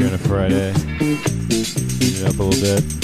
On a Friday. Heating it up a little bit.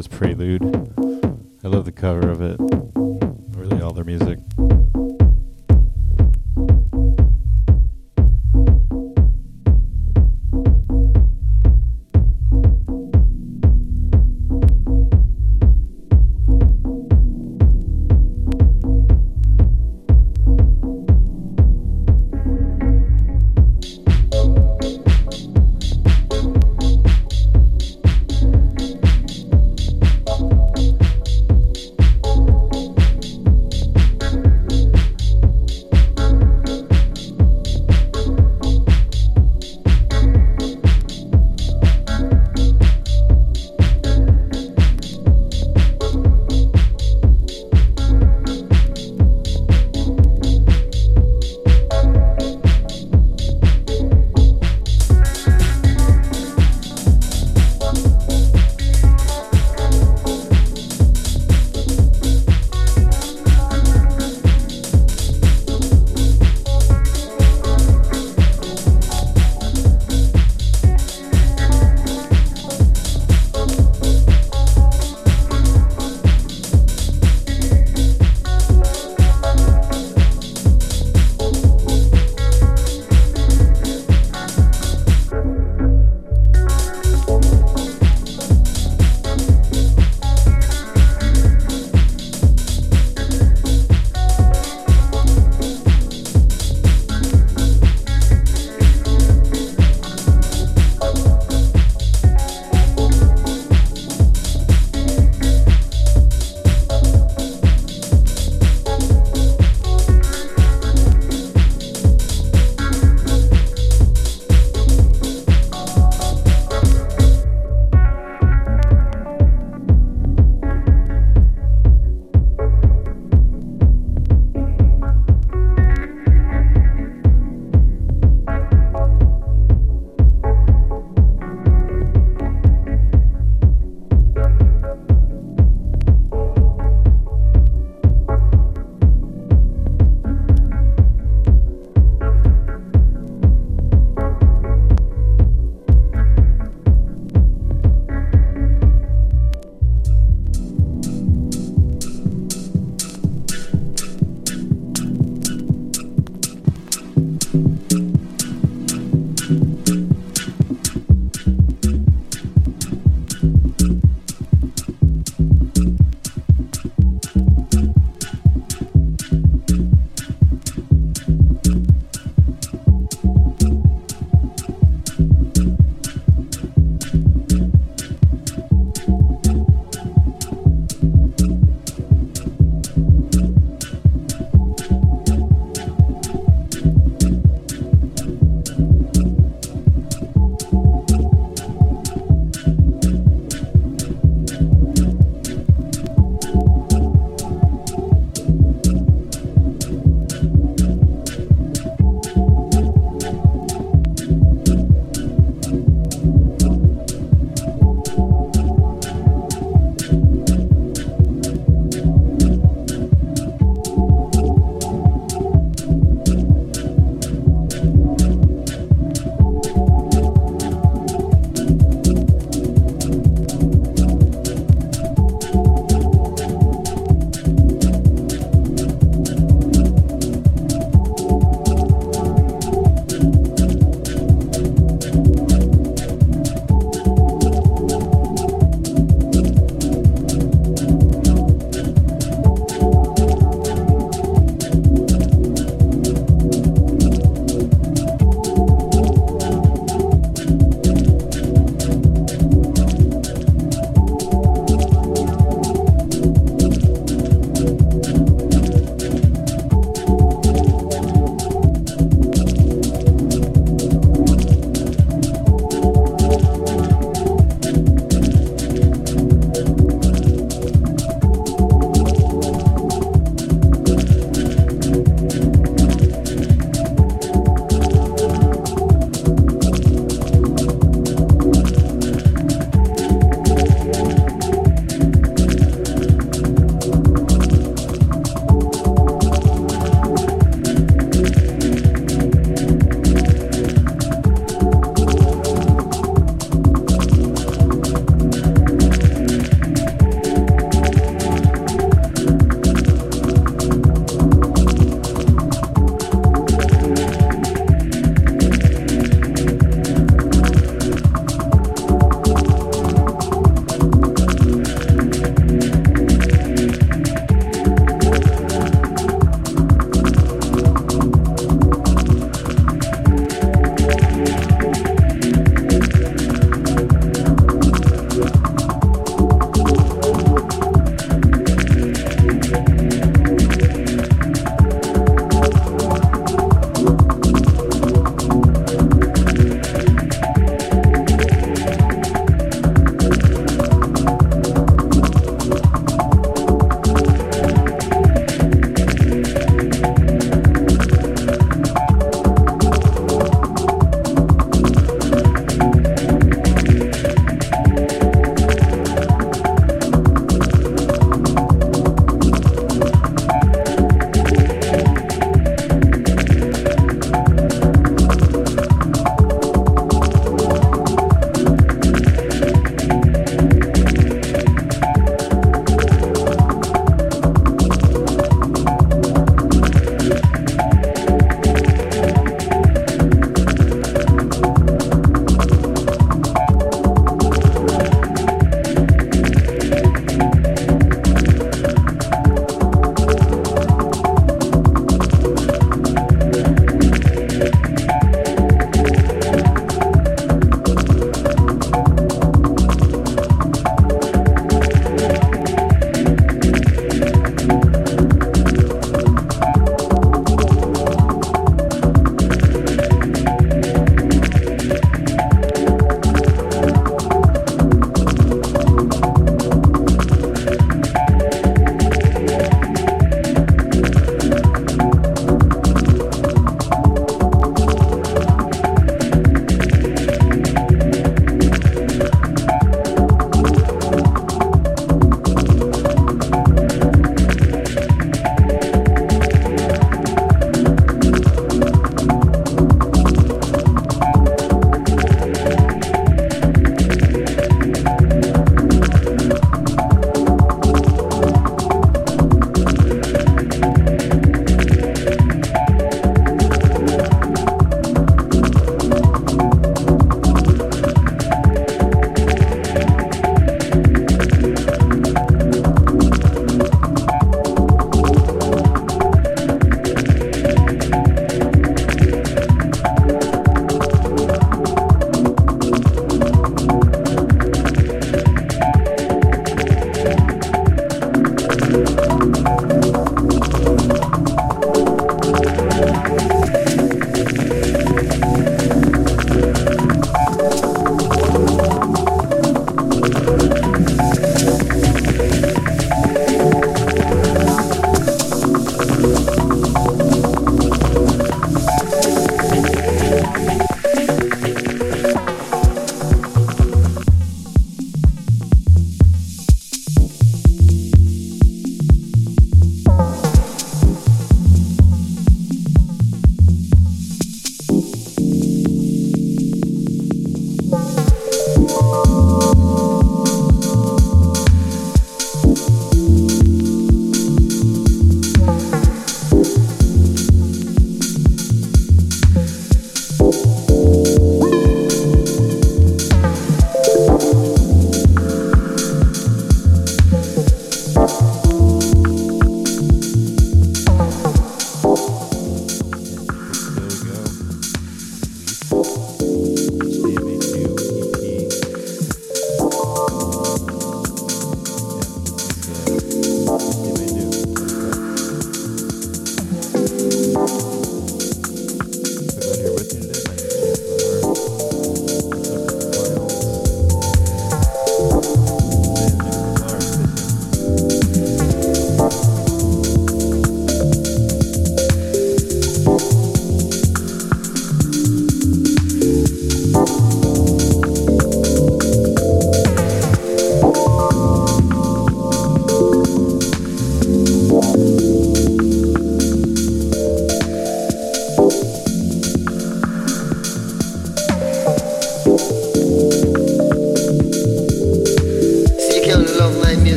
Surface Prelude.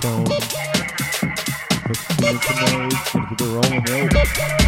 phone. Let's see what tomorrow the wrong out.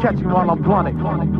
Catch me while I'm blunted.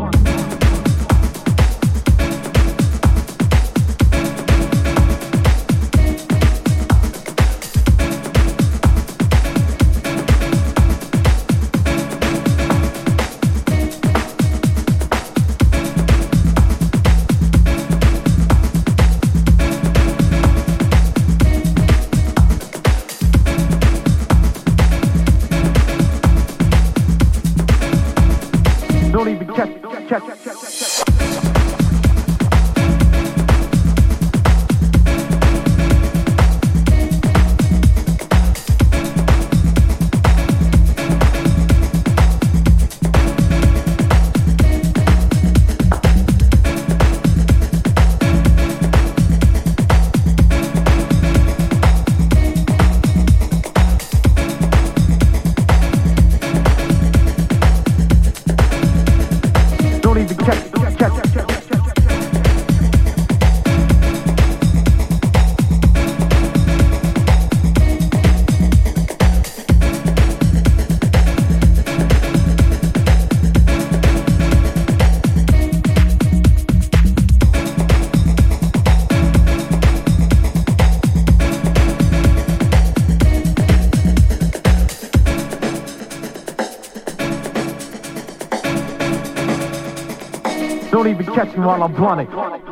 Catch me while I'm blunted.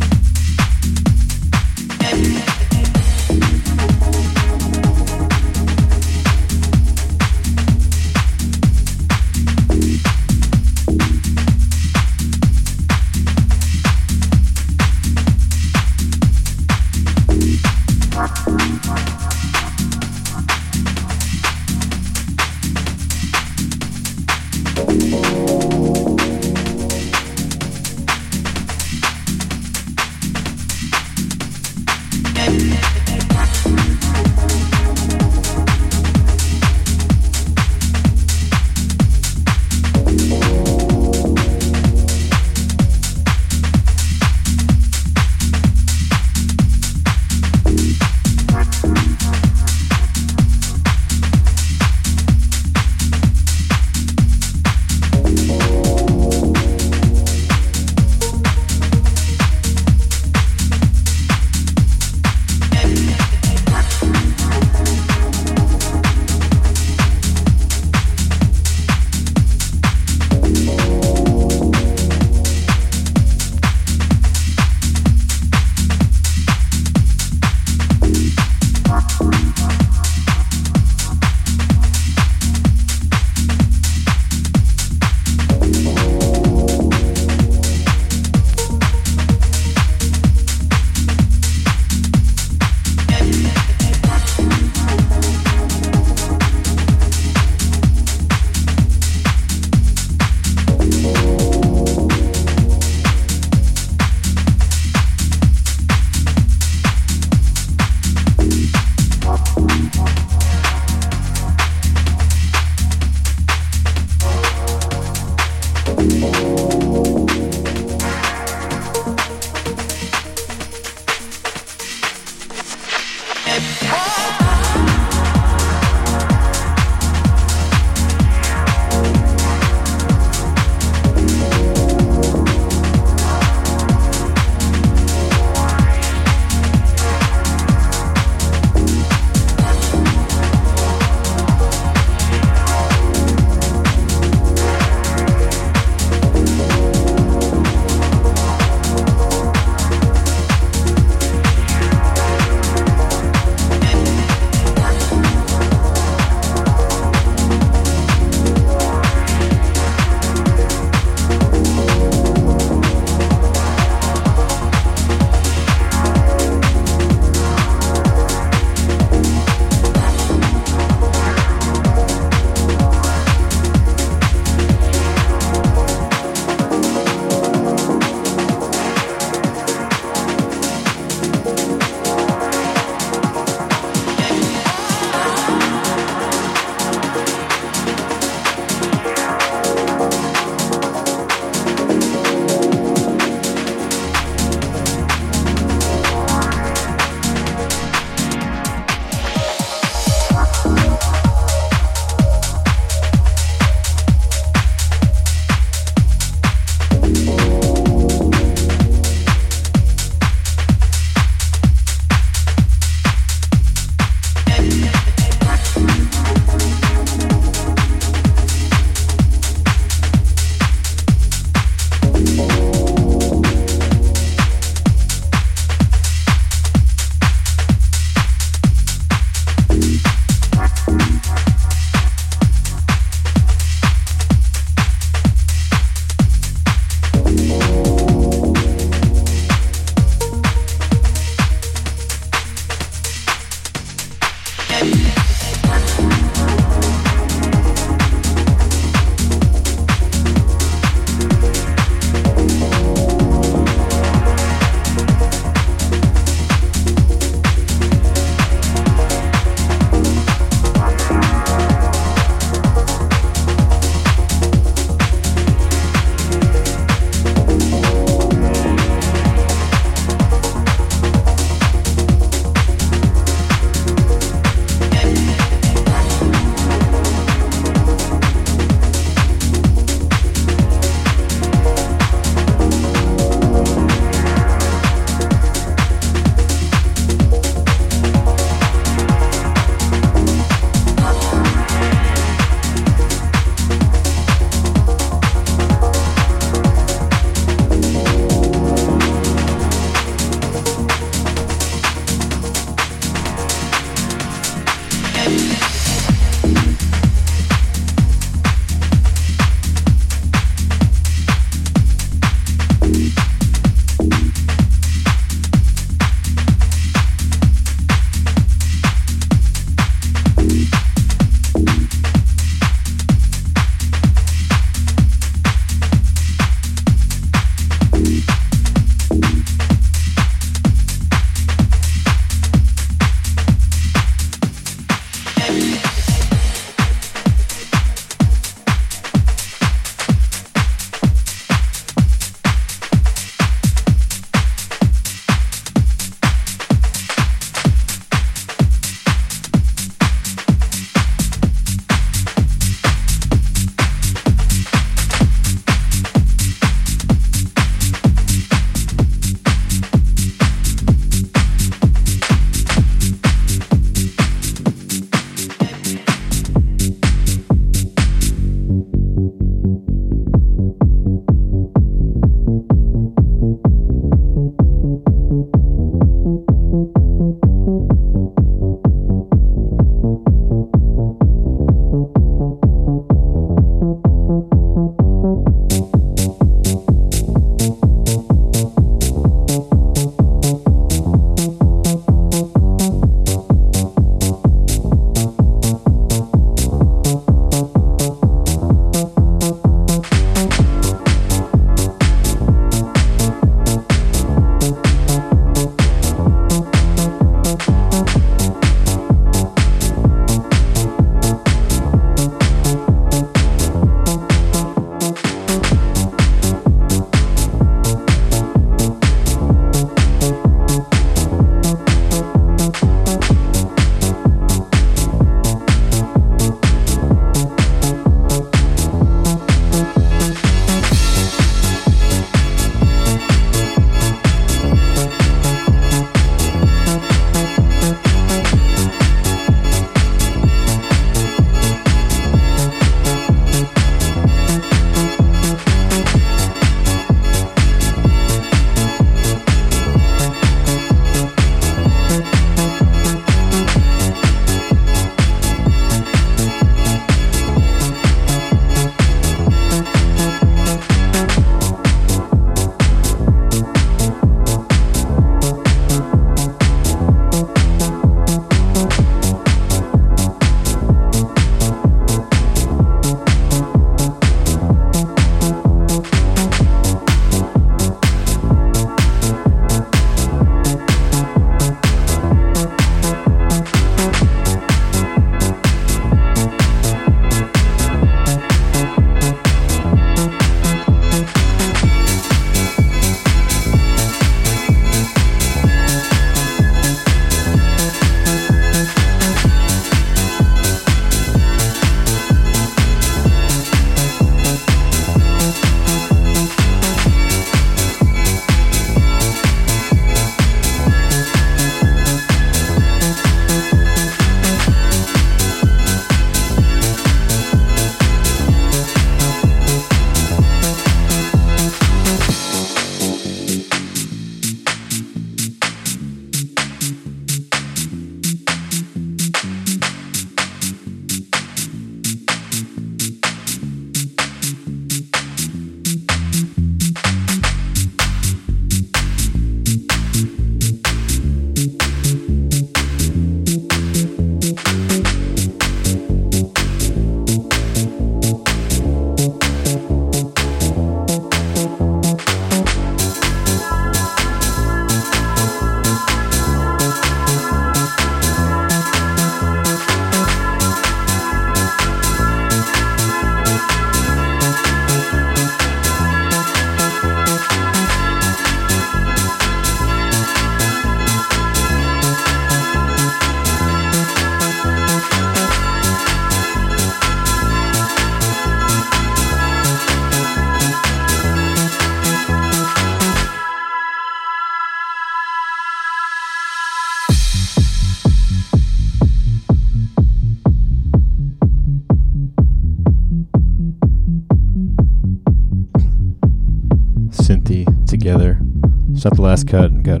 Last cut. And got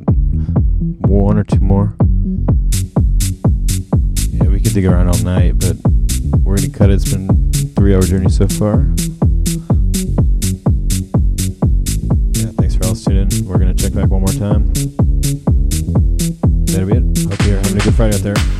one or two more. Yeah, we could dig around all night, but we're gonna cut it. It's been three hour journey so far. Yeah, thanks for all tuning in. We're gonna check back one more time. That'll be it. Hope you're having a good Friday out there.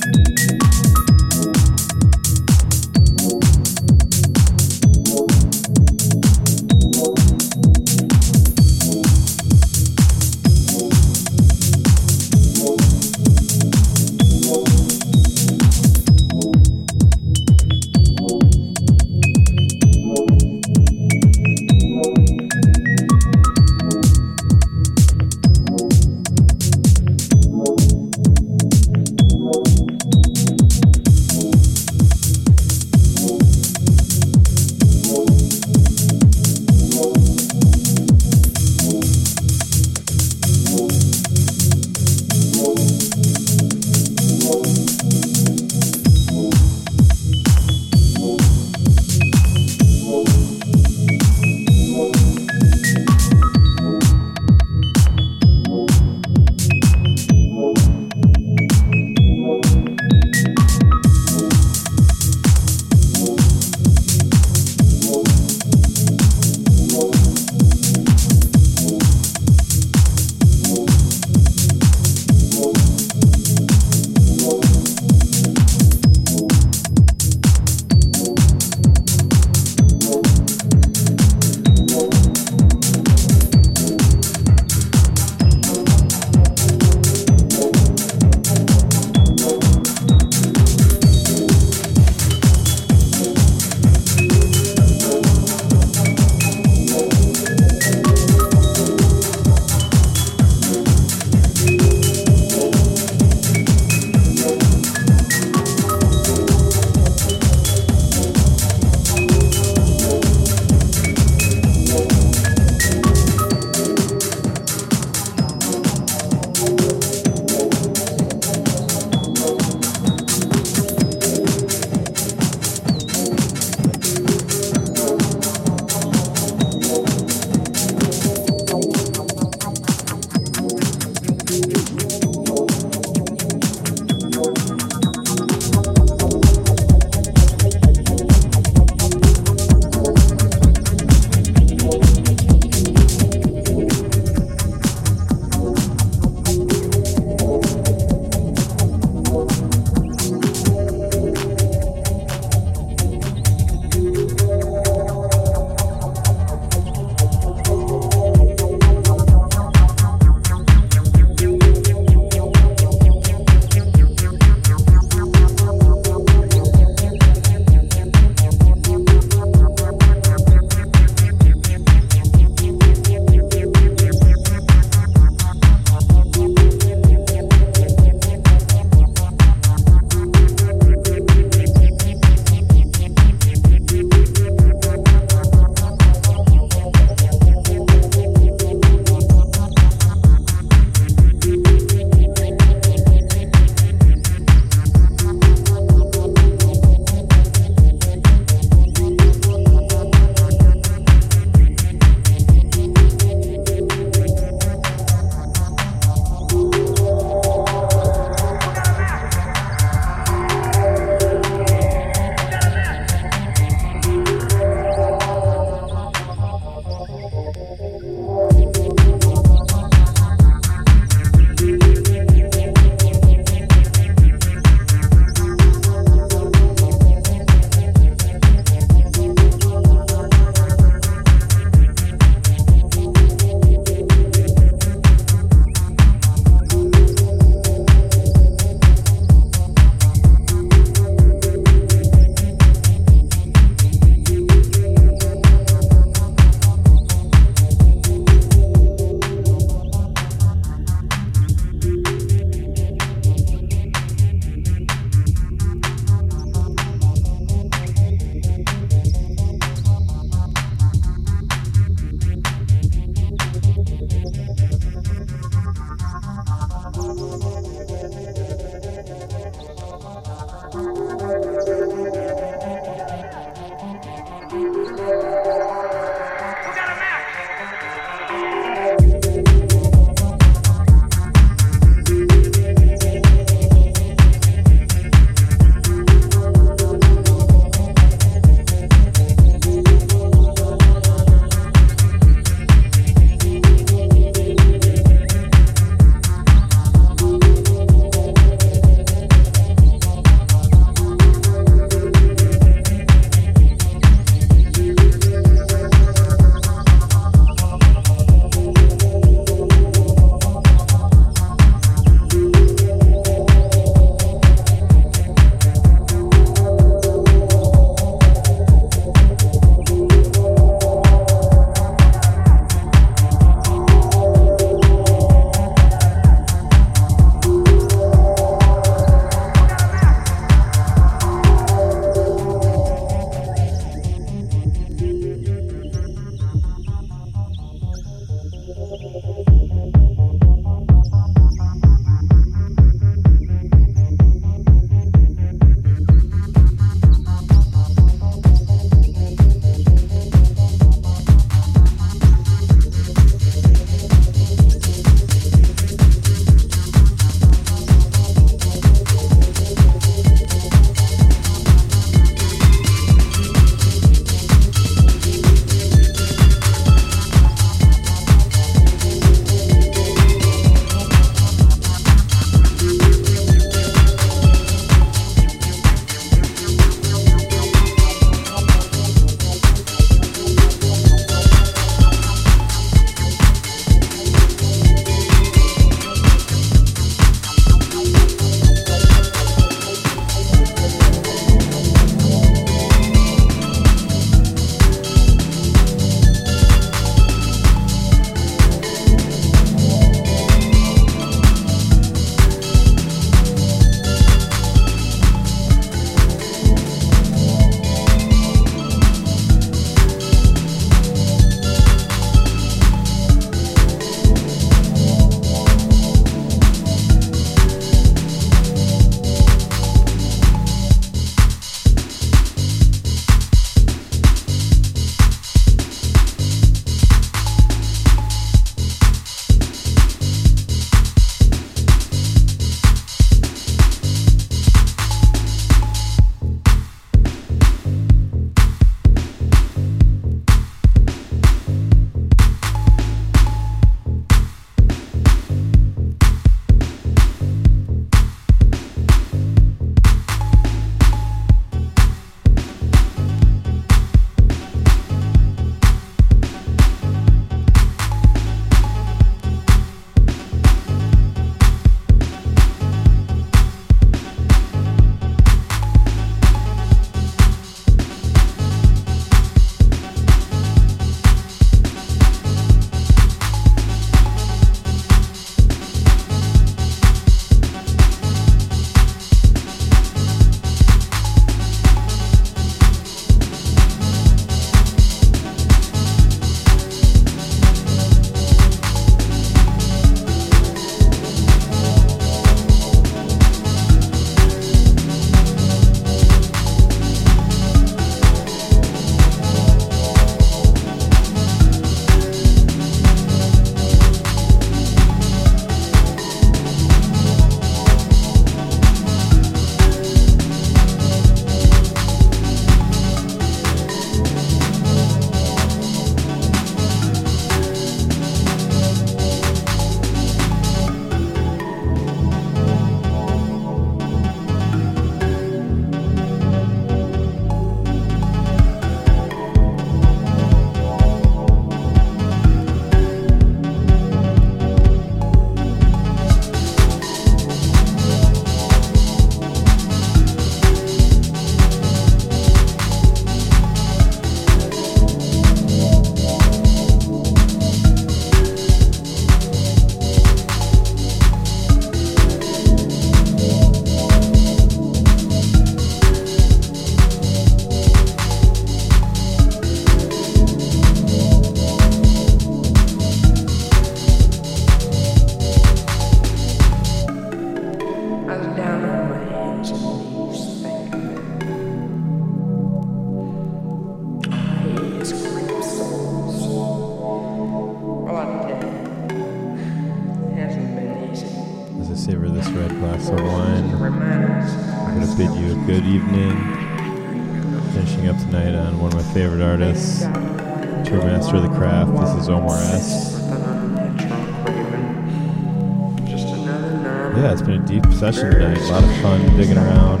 Session tonight. A lot of fun digging around.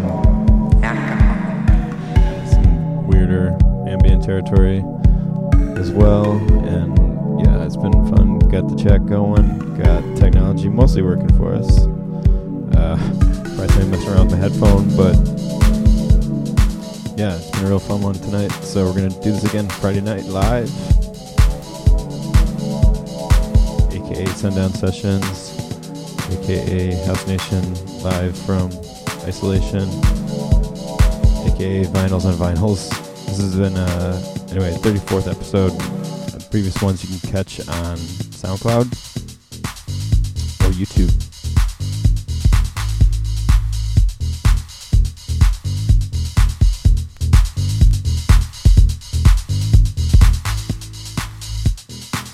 Some weirder ambient territory as well. And yeah, it's been fun. Got the chat going. Got technology mostly working for us. Uh, probably messing around with headphone, but yeah, it's been a real fun one tonight. So we're gonna do this again Friday night live, aka Sundown Sessions, isolation, aka Vinyls on Vinyls. This has been uh, anyway 34th episode. Uh, previous ones you can catch on SoundCloud or YouTube.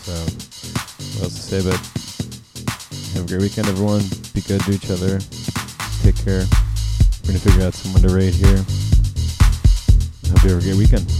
So, what else to say but have a great weekend, everyone. Be good to each other. Take care. We're to figure out someone to raid here. Hope you have a great weekend.